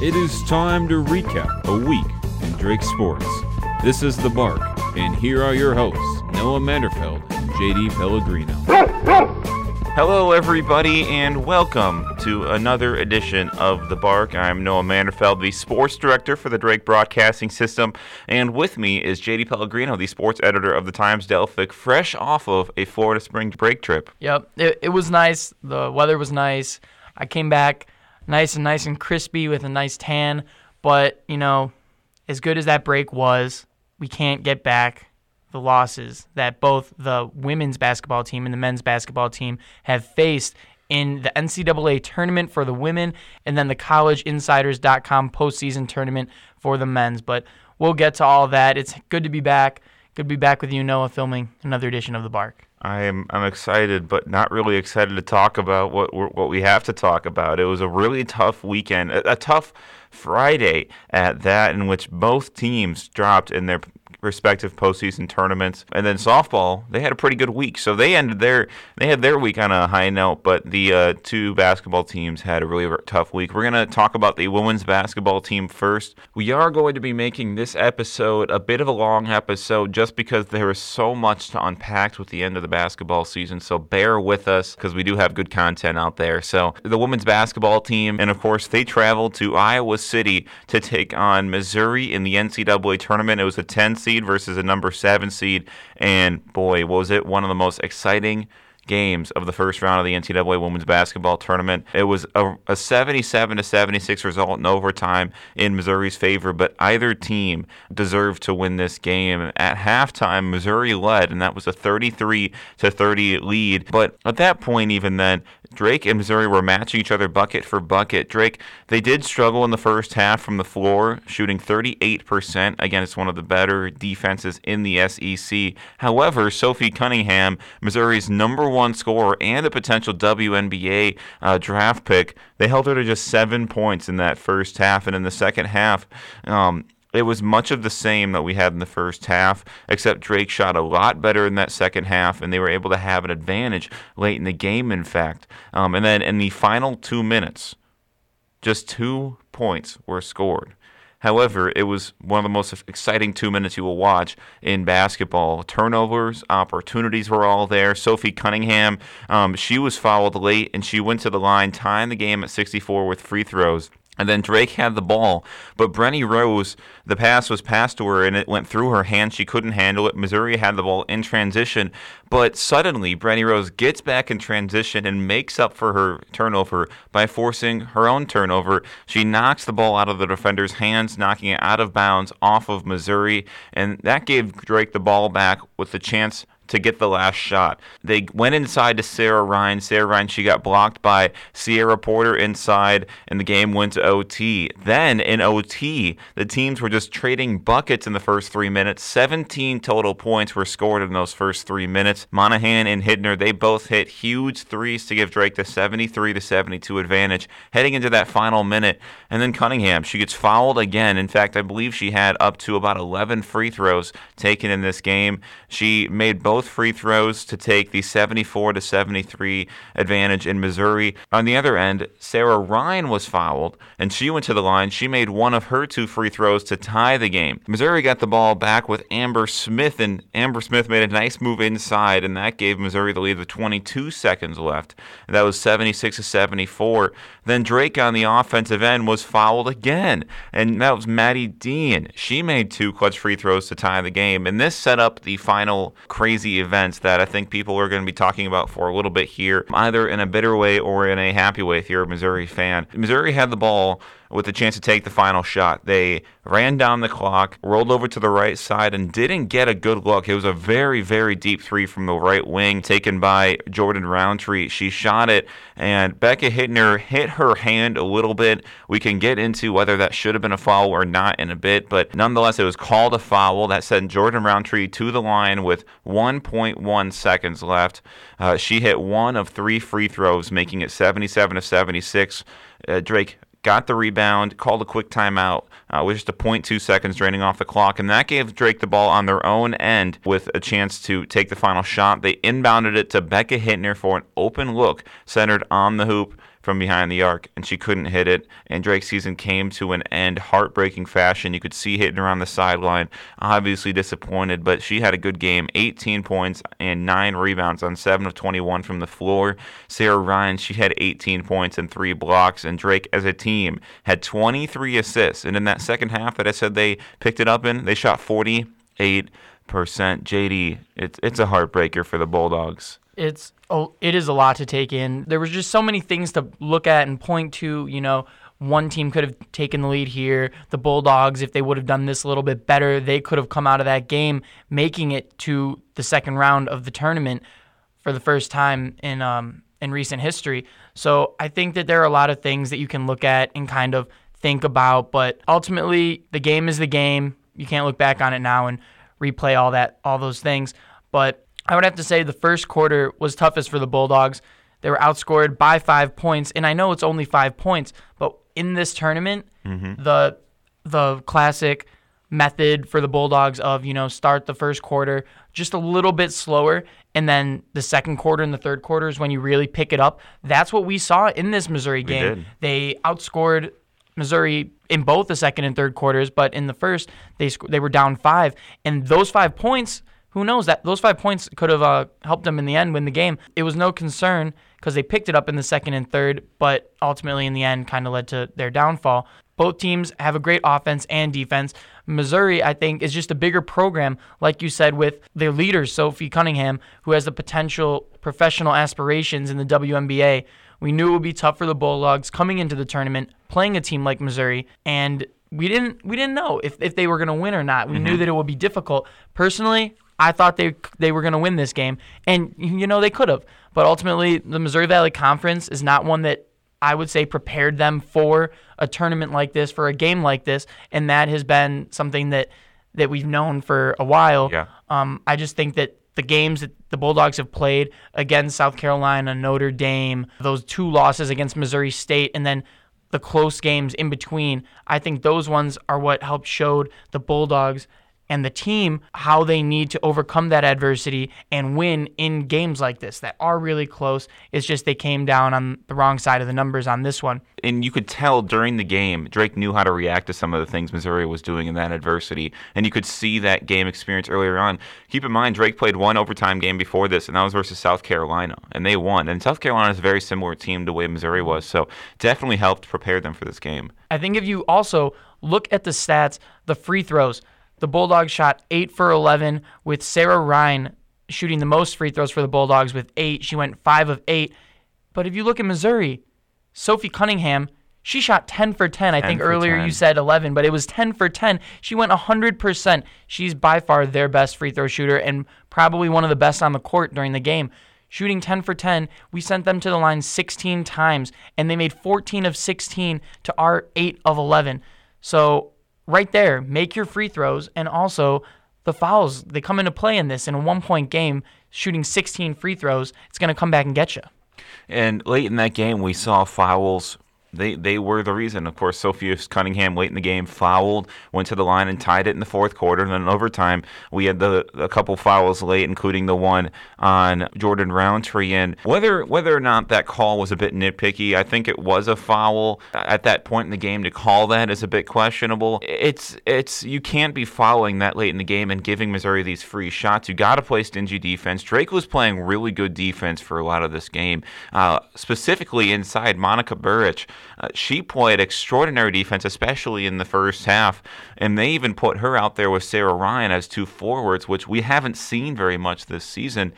It is time to recap a week in Drake sports. This is The Bark, and here are your hosts, Noah Manderfeld and JD Pellegrino. Hello, everybody, and welcome to another edition of The Bark. I'm Noah Manderfeld, the sports director for the Drake Broadcasting System, and with me is JD Pellegrino, the sports editor of the Times Delphic, fresh off of a Florida spring break trip. Yep, it, it was nice. The weather was nice. I came back nice and nice and crispy with a nice tan, but, you know, as good as that break was, we can't get back the losses that both the women's basketball team and the men's basketball team have faced in the NCAA tournament for the women and then the collegeinsiders.com postseason tournament for the men's. But we'll get to all that. It's good to be back. Good to be back with you, Noah, filming another edition of The Bark. I'm I'm excited, but not really excited to talk about what what we have to talk about. It was a really tough weekend, a, a tough Friday at that, in which both teams dropped in their respective postseason tournaments. And then softball, they had a pretty good week, so they ended their they had their week on a high note. But the uh, two basketball teams had a really tough week. We're gonna talk about the women's basketball team first. We are going to be making this episode a bit of a long episode just because there is so much to unpack with the end of the basketball season. So bear with us because we do have good content out there. So the women's basketball team, and of course they traveled to Iowa City to take on Missouri in the NCAA tournament. It was a 10 seed versus a number seven seed. And boy, was it one of the most exciting games of the first round of the NCAA women's basketball tournament. It was a, a 77 to 76 result in overtime in Missouri's favor, but either team deserved to win this game. At halftime, Missouri led, and that was a 33 to 30 lead. But at that point, even then, Drake and Missouri were matching each other bucket for bucket. Drake, they did struggle in the first half from the floor, shooting 38% against one of the better defenses in the SEC. However, Sophie Cunningham, Missouri's number one scorer and a potential WNBA uh, draft pick, they held her to just seven points in that first half. And in the second half, um, it was much of the same that we had in the first half, except Drake shot a lot better in that second half, and they were able to have an advantage late in the game, in fact. Um, and then in the final two minutes, just two points were scored. However, it was one of the most exciting two minutes you will watch in basketball. Turnovers, opportunities were all there. Sophie Cunningham, um, she was fouled late and she went to the line, tying the game at 64 with free throws. And then Drake had the ball, but Brenni Rose, the pass was passed to her and it went through her hand. She couldn't handle it. Missouri had the ball in transition, but suddenly Brenni Rose gets back in transition and makes up for her turnover by forcing her own turnover. She knocks the ball out of the defender's hands, knocking it out of bounds off of Missouri, and that gave Drake the ball back with the chance to get the last shot. They went inside to Sara Rhine. Sara Rhine, she got blocked by Cierra Porter inside, and the game went to OT. Then in OT, the teams were just trading buckets in the first three minutes. 17 total points were scored in those first three minutes. Monahan and Hittner, they both hit huge threes to give Drake the 73 to 72 advantage heading into that final minute. And then Cunningham, she gets fouled again. In fact, I believe she had up to about 11 free throws taken in this game. She made both both free throws to take the 74 to 73 advantage in Missouri. On the other end, Sara Rhine was fouled and she went to the line. She made one of her two free throws to tie the game. Missouri got the ball back with Amber Smith and Amber Smith made a nice move inside and that gave Missouri the lead with 22 seconds left. That was 76 to 74. Then Drake on the offensive end was fouled again and that was Maddie Dean. She made two clutch free throws to tie the game and this set up the final crazy crazy events that I think people are going to be talking about for a little bit here, either in a bitter way or in a happy way if you're a Missouri fan. Missouri had the ball with a chance to take the final shot. They ran down the clock, rolled over to the right side, and didn't get a good look. It was a very, very deep three from the right wing taken by Jordan Roundtree. She shot it, and Becca Hittner hit her hand a little bit. We can get into whether that should have been a foul or not in a bit, but nonetheless, it was called a foul. That sent Jordan Roundtree to the line with 1.1 seconds left. Uh, she hit one of three free throws, making it 77 to 76. Uh, Drake got the rebound, called a quick timeout uh, with just a 0.2 seconds draining off the clock, and that gave Drake the ball on their own end with a chance to take the final shot. They inbounded it to Becca Hittner for an open look centered on the hoop from behind the arc, and she couldn't hit it. And Drake's season came to an end, heartbreaking fashion. You could see Hittner on the sideline. Obviously disappointed, but she had a good game 18 points and nine rebounds on 7 of 21 from the floor. Sara Rhine, she had 18 points and three blocks. And Drake, as a team, had 23 assists. And in that second half that I said they picked it up in, they shot 48 percent. JD, it's it's a heartbreaker for the Bulldogs. It's oh, it is a lot to take in. There was just so many things to look at and point to. You know, one team could have taken the lead here. The Bulldogs, if they would have done this a little bit better, they could have come out of that game making it to the second round of the tournament for the first time in um, in recent history. So I think that there are a lot of things that you can look at and kind of think about. But ultimately, the game is the game. You can't look back on it now and replay all that, all those things. But I would have to say the first quarter was toughest for the Bulldogs. They were outscored by five points, and I know it's only five points, but in this tournament, mm-hmm. the the classic method for the Bulldogs of you know start the first quarter just a little bit slower, and then the second quarter and the third quarter is when you really pick it up. That's what we saw in this Missouri game. They outscored Missouri in both the second and third quarters, but in the first they they were down five, and those five points. Who knows that those five points could have uh, helped them in the end win the game. It was no concern because they picked it up in the second and third, but ultimately in the end kind of led to their downfall. Both teams have a great offense and defense. Missouri, I think, is just a bigger program, like you said, with their leader, Sophie Cunningham, who has the potential professional aspirations in the WNBA. We knew it would be tough for the Bulldogs coming into the tournament, playing a team like Missouri, and we didn't we didn't know if, if they were going to win or not. We mm-hmm. knew that it would be difficult. Personally, I thought they they were going to win this game, and you know they could have. But ultimately, the Missouri Valley Conference is not one that I would say prepared them for a tournament like this, for a game like this, and that has been something that that we've known for a while. Yeah. Um, I just think that the games that the Bulldogs have played against South Carolina, Notre Dame, those two losses against Missouri State, and then the close games in between, I think those ones are what helped showed the Bulldogs and the team how they need to overcome that adversity and win in games like this that are really close. It's just they came down on the wrong side of the numbers on this one. And you could tell during the game, Drake knew how to react to some of the things Missouri was doing in that adversity. And you could see that game experience earlier on. Keep in mind, Drake played one overtime game before this, and that was versus South Carolina, and they won. And South Carolina is a very similar team to the way Missouri was. So definitely helped prepare them for this game. I think if you also look at the stats, the free throws, the Bulldogs shot 8 for 11 with Sara Rhine shooting the most free throws for the Bulldogs with 8. She went 5 of 8. But if you look at Missouri, Sophie Cunningham, she shot 10 for 10. I 10 think earlier 10. you said 11, but it was 10 for 10. She went 100%. She's by far their best free throw shooter and probably one of the best on the court during the game. Shooting 10 for 10, we sent them to the line 16 times, and they made 14 of 16 to our 8 of 11. So right there, make your free throws, and also the fouls they come into play in this in a one point game, shooting 16 free throws. It's going to come back and get you. And late in that game, we saw fouls they they were the reason. Of course, Sophia Cunningham late in the game fouled, went to the line and tied it in the fourth quarter. And then in overtime, we had the a couple fouls late, including the one on Jordan Roundtree. And whether whether or not that call was a bit nitpicky, I think it was a foul at that point in the game. To call that is a bit questionable. It's it's you can't be fouling that late in the game and giving Missouri these free shots. You got to play stingy defense. Drake was playing really good defense for a lot of this game, uh, specifically inside Monica Burich. Uh, she played extraordinary defense, especially in the first half, and they even put her out there with Sara Rhine as two forwards, which we haven't seen very much this season.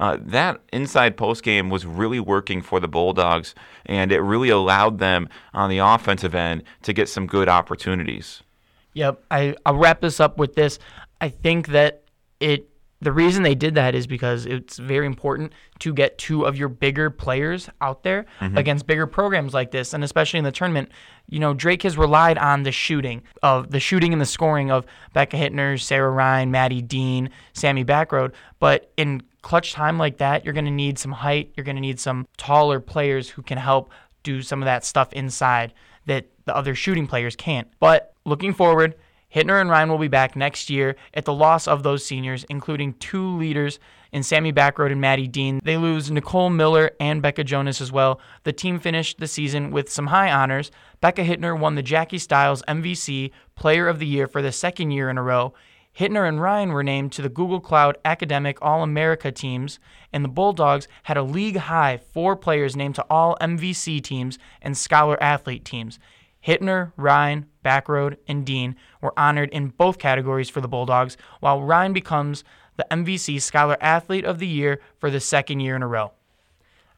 Uh, that inside post game was really working for the Bulldogs, and it really allowed them on the offensive end to get some good opportunities. Yep, I, I'll wrap this up with this. I think that it the reason they did that is because it's very important to get two of your bigger players out there mm-hmm. against bigger programs like this, and especially in the tournament. You know, Drake has relied on the shooting of the shooting and the scoring of Becca Hittner, Sara Rhine, Maddie Dean, Sammie Bachrodt. But in clutch time like that, you're going to need some height. You're going to need some taller players who can help do some of that stuff inside that the other shooting players can't. But looking forward, Hittner and Rhine will be back next year at the loss of those seniors, including two leaders in Sammie Bachrodt and Maddie Dean. They lose Nicole Miller and Becca Jonas as well. The team finished the season with some high honors. Becca Hittner won the Jackie Stiles MVC Player of the Year for the second year in a row. Hittner and Rhine were named to the Google Cloud Academic All America teams, and the Bulldogs had a league high four players named to all MVC teams and Scholar Athlete teams. Hittner, Rhine, Bachrodt, and Dean were honored in both categories for the Bulldogs, while Rhine becomes the MVC Scholar Athlete of the Year for the second year in a row.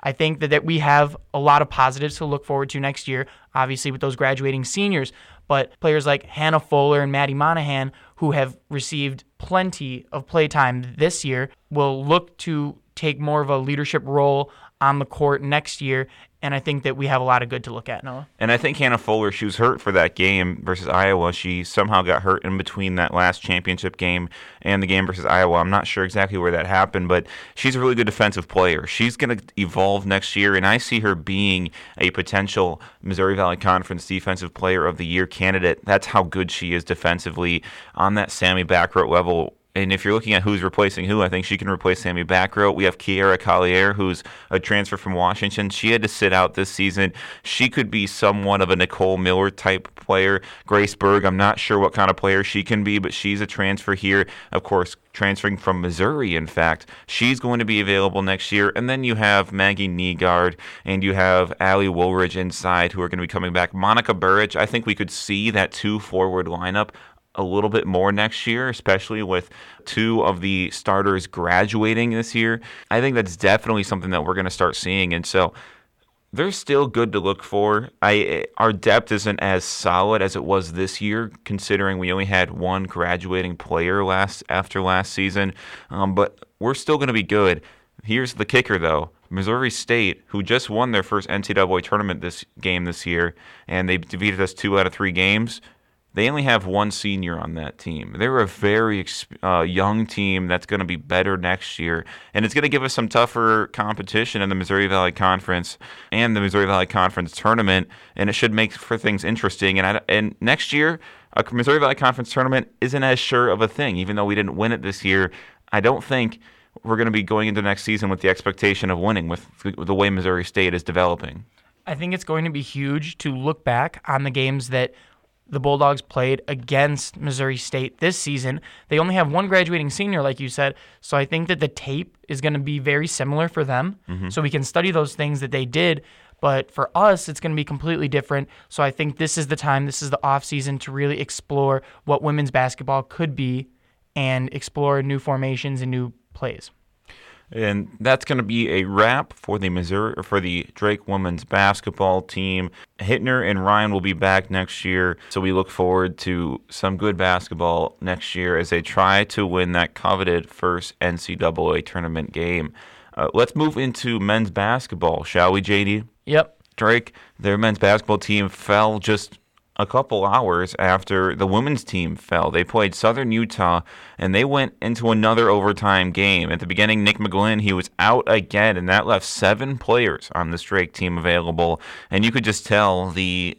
I think that, that we have a lot of positives to look forward to next year, obviously, with those graduating seniors. But players like Hannah Fuller and Maddie Monahan, who have received plenty of playtime this year, will look to take more of a leadership role on the court next year and I think that we have a lot of good to look at, Noah. And I think Hannah Fuller, she was hurt for that game versus Iowa. She somehow got hurt in between that last championship game and the game versus Iowa. I'm not sure exactly where that happened, but she's a really good defensive player. She's going to evolve next year, and I see her being a potential Missouri Valley Conference Defensive Player of the Year candidate. That's how good she is defensively on that Sammie Bachrodt level and if you're looking at who's replacing who, I think she can replace Sammie Bachrodt. We have Kiera Collier, who's a transfer from Washington. She had to sit out this season. She could be somewhat of a Nicole Miller type player. Grace Berg, I'm not sure what kind of player she can be, but she's a transfer here. Of course, transferring from Missouri, in fact. She's going to be available next year. And then you have Maggie Negaard and you have Allie Wooldridge inside who are going to be coming back. Monica Burich, I think we could see that two forward lineup a little bit more next year, especially with two of the starters graduating this year. I think that's definitely something that we're going to start seeing. And so they're still good to look for. I our depth isn't as solid as it was this year, considering we only had one graduating player last after last season. Um, but we're still going to be good. Here's the kicker, though. Missouri State, who just won their first NCAA tournament this game this year, and they defeated us two out of three games. They only have one senior on that team. They're a very uh, young team that's going to be better next year, and it's going to give us some tougher competition in the Missouri Valley Conference and the Missouri Valley Conference tournament, and it should make for things interesting. And I, and next year, a Missouri Valley Conference tournament isn't as sure of a thing, even though we didn't win it this year. I don't think we're going to be going into next season with the expectation of winning with the way Missouri State is developing. I think it's going to be huge to look back on the games that the Bulldogs played against Missouri State this season. They only have one graduating senior, like you said. So I think that the tape is going to be very similar for them. Mm-hmm. So we can study those things that they did. But for us, it's going to be completely different. So I think this is the time, this is the off season to really explore what women's basketball could be and explore new formations and new plays. And that's going to be a wrap for the Missouri for the Drake women's basketball team. Hittner and Rhine will be back next year, so we look forward to some good basketball next year as they try to win that coveted first NCAA tournament game. Uh, let's move into men's basketball, shall we, JD? Yep. Drake, their men's basketball team fell just a couple hours after the women's team fell. They played Southern Utah and they went into another overtime game. At the beginning, Nick McGlynn, he was out again, and that left seven players on the Drake team available. And you could just tell the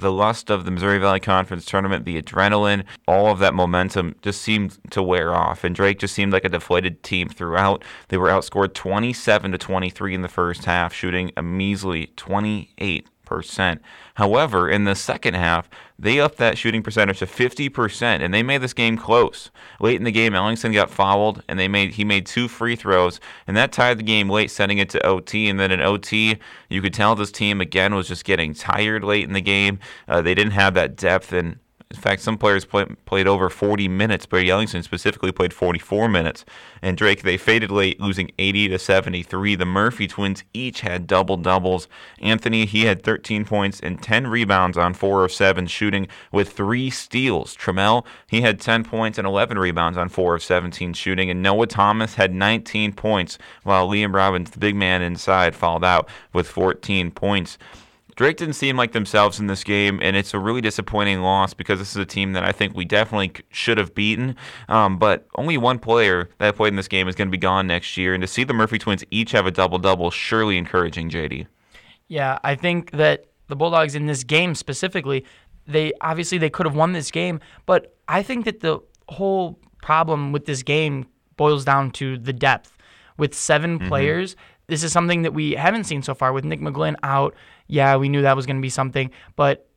the lust of the Missouri Valley Conference tournament, the adrenaline, all of that momentum just seemed to wear off. And Drake just seemed like a deflated team throughout. They were outscored 27 to 23 in the first half, shooting a measly 28 percent. However, in the second half, they upped that shooting percentage to 50%, and they made this game close. Late in the game, Ellingson got fouled, and they made he made two free throws, and that tied the game late, sending it to OT. And then in OT, you could tell this team again was just getting tired late in the game. Uh, they didn't have that depth and in fact, some players play, played over 40 minutes. Brady Ellingson specifically played 44 minutes. And Drake, they faded late, losing 80 to 73. The Murphy twins each had double doubles. Anthony, he had 13 points and 10 rebounds on 4 of 7 shooting with three steals. Tremell, he had 10 points and 11 rebounds on 4 of 17 shooting. And Noah Thomas had 19 points, while Liam Robbins, the big man inside, fouled out with 14 points. Drake didn't seem like themselves in this game, and it's a really disappointing loss because this is a team that I think we definitely should have beaten. Um, but only one player that played in this game is going to be gone next year, and to see the Murphy twins each have a double double, surely encouraging, JD. Yeah, I think that the Bulldogs in this game specifically, they obviously they could have won this game, but I think that the whole problem with this game boils down to the depth. with 7 Mm-hmm. players. This is something that we haven't seen so far with Nick McGlynn out. Yeah, we knew that was going to be something, but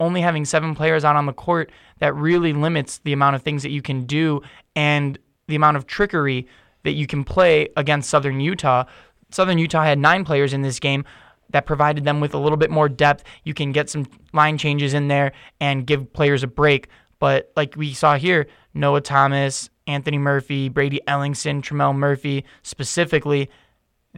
only having seven players out on the court that really limits the amount of things that you can do and the amount of trickery that you can play against Southern Utah. Southern Utah had nine players in this game that provided them with a little bit more depth. You can get some line changes in there and give players a break. But like we saw here, Noah Thomas, Anthony Murphy, Brady Ellingson, Tremell Murphy specifically,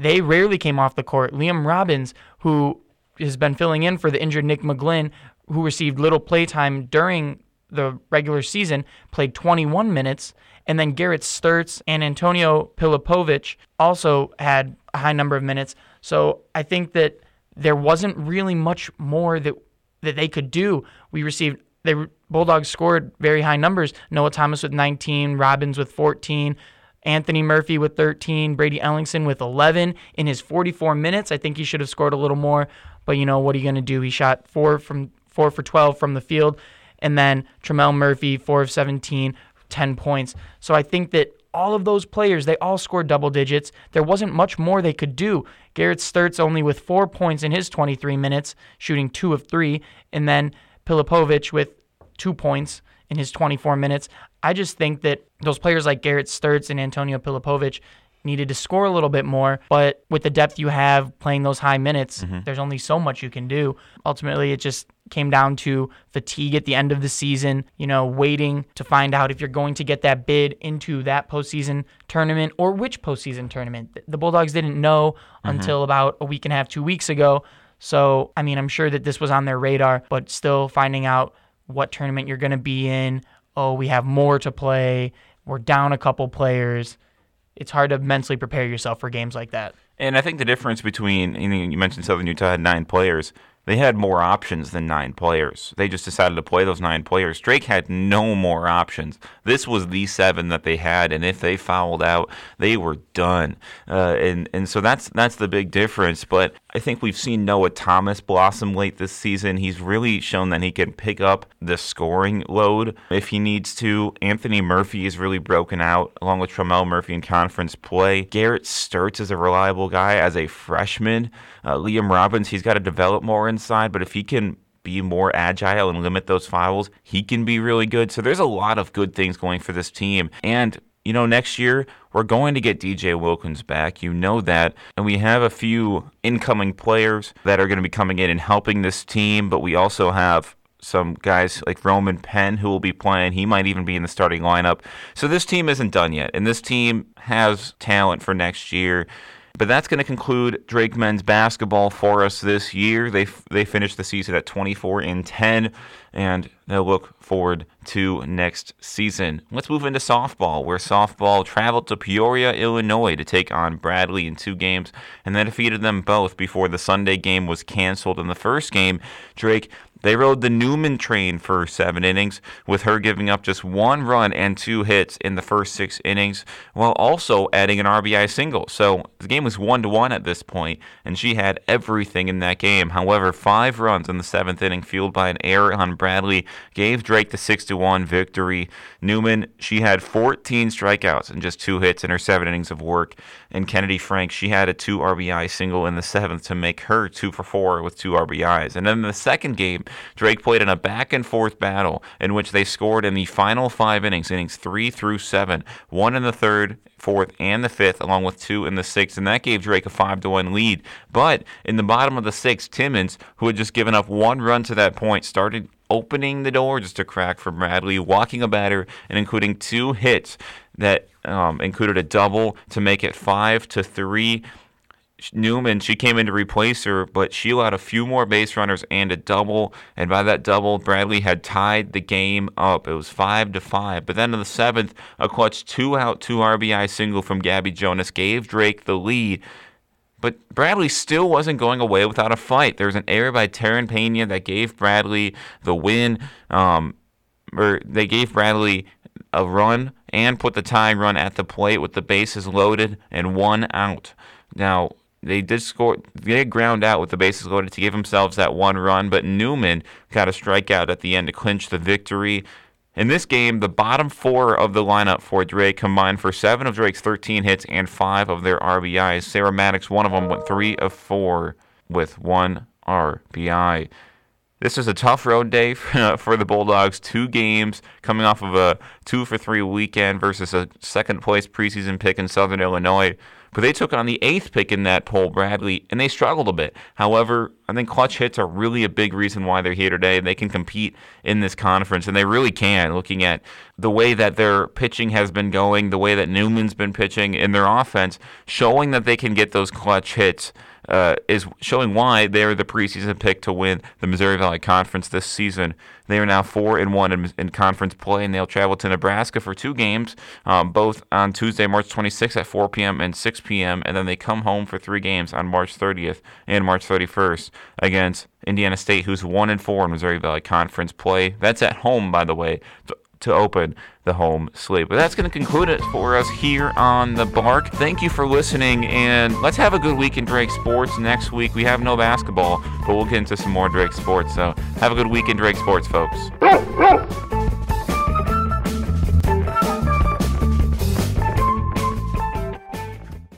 they rarely came off the court. Liam Robbins, who has been filling in for the injured Nick McGlynn, who received little playtime during the regular season, played 21 minutes. And then Garrett Sturtz and Antonio Pilipovic also had a high number of minutes. So I think that there wasn't really much more that that they could do. We received they Bulldogs scored very high numbers. Noah Thomas with 19, Robbins with 14, Anthony Murphy with 13, Brady Ellingson with 11 in his 44 minutes. I think he should have scored a little more, but you know what are you going to do? He shot 4 from 4 for 12 from the field and then Tremell Murphy 4 of 17, 10 points. So I think that all of those players, they all scored double digits. There wasn't much more they could do. Garrett Sturtz only with 4 points in his 23 minutes, shooting 2 of 3, and then Pilipovic with 2 points in his 24 minutes. I just think that those players like Garrett Sturtz and Antonio Pilipovic needed to score a little bit more, but with the depth you have playing those high minutes, mm-hmm. there's only so much you can do. Ultimately, it just came down to fatigue at the end of the season, you know, waiting to find out if you're going to get that bid into that postseason tournament or which postseason tournament. The Bulldogs didn't know mm-hmm. until about a week and a half, two weeks ago. So, I mean, I'm sure that this was on their radar, but still finding out what tournament you're going to be in. Oh, we have more to play. We're down a couple players. It's hard to mentally prepare yourself for games like that. And I think the difference between you, mentioned Southern Utah had nine players. They had more options than nine players. They just decided to play those nine players. Drake had no more options. This was the seven that they had, and if they fouled out, they were done. Uh, and and so that's that's the big difference. But I think we've seen Noah Thomas blossom late this season. He's really shown that he can pick up the scoring load if he needs to. Anthony Murphy is really broken out along with Tremell Murphy in conference play. Garrett Sturtz is a reliable guy as a freshman. Uh, Liam Robbins, he's got to develop more inside, but if he can be more agile and limit those fouls, he can be really good. So there's a lot of good things going for this team. And you know, next year we're going to get DJ Wilkins back. You know that. And we have a few incoming players that are going to be coming in and helping this team, but we also have some guys like Roman Penn who will be playing. He might even be in the starting lineup. So this team isn't done yet. And this team has talent for next year. But that's going to conclude Drake men's basketball for us this year. They they finished the season at 24 and 10, and they'll look forward to next season. Let's move into softball, where softball traveled to Peoria, Illinois, to take on Bradley in two games, and then defeated them both before the Sunday game was canceled. In the first game, Drake they rode the Newman train for seven innings, with her giving up just one run and two hits in the first six innings, while also adding an RBI single. So the game was one to one at this point, and she had everything in that game. However, five runs in the seventh inning, fueled by an error on Bradley, gave Drake the six to one victory. Newman, she had 14 strikeouts and just two hits in her seven innings of work. And Kennedy Frank, she had a two RBI single in the seventh to make her two for four with two RBIs. And then in the second game, Drake played in a back and forth battle in which they scored in the final five innings, innings three through seven, one in the third, fourth, and the fifth, along with two in the sixth, and that gave Drake a five to one lead. But in the bottom of the sixth, Timmons, who had just given up one run to that point, started opening the door just a crack for Bradley, walking a batter and including two hits that um, included a double to make it five to three. Newman, she came in to replace her, but she allowed a few more base runners and a double. And by that double, Bradley had tied the game up. It was five to five. But then in the seventh, a clutch two out, two RBI single from Gabby Jonas gave Drake the lead. But Bradley still wasn't going away without a fight. There was an error by Taryn Pena that gave Bradley the win. Um, or they gave Bradley a run and put the tying run at the plate with the bases loaded and one out. Now, they did score. They ground out with the bases loaded to give themselves that one run, but Newman got a strikeout at the end to clinch the victory. In this game, the bottom four of the lineup for Drake combined for seven of Drake's 13 hits and five of their RBIs. Sarah Maddox, one of them, went three of four with one RBI. This is a tough road day for the Bulldogs. Two games coming off of a two for three weekend versus a second place preseason pick in Southern Illinois. But they took on the eighth pick in that poll, Bradley, and they struggled a bit. However, I think clutch hits are really a big reason why they're here today. They can compete in this conference, and they really can, looking at the way that their pitching has been going, the way that Newman's been pitching in their offense, showing that they can get those clutch hits uh, is showing why they're the preseason pick to win the Missouri Valley Conference this season. They are now four and one in, in conference play, and they'll travel to Nebraska for two games, um, both on Tuesday, March 26th at 4 p.m. and 6 p.m., and then they come home for three games on March 30th and March 31st against Indiana State, who's one and four in Missouri Valley Conference play. That's at home, by the way to open the home slate. But that's going to conclude it for us here on the Bark. Thank you for listening, and let's have a good week in Drake Sports. Next week we have no basketball, but we'll get into some more Drake Sports. So have a good week in Drake Sports, folks.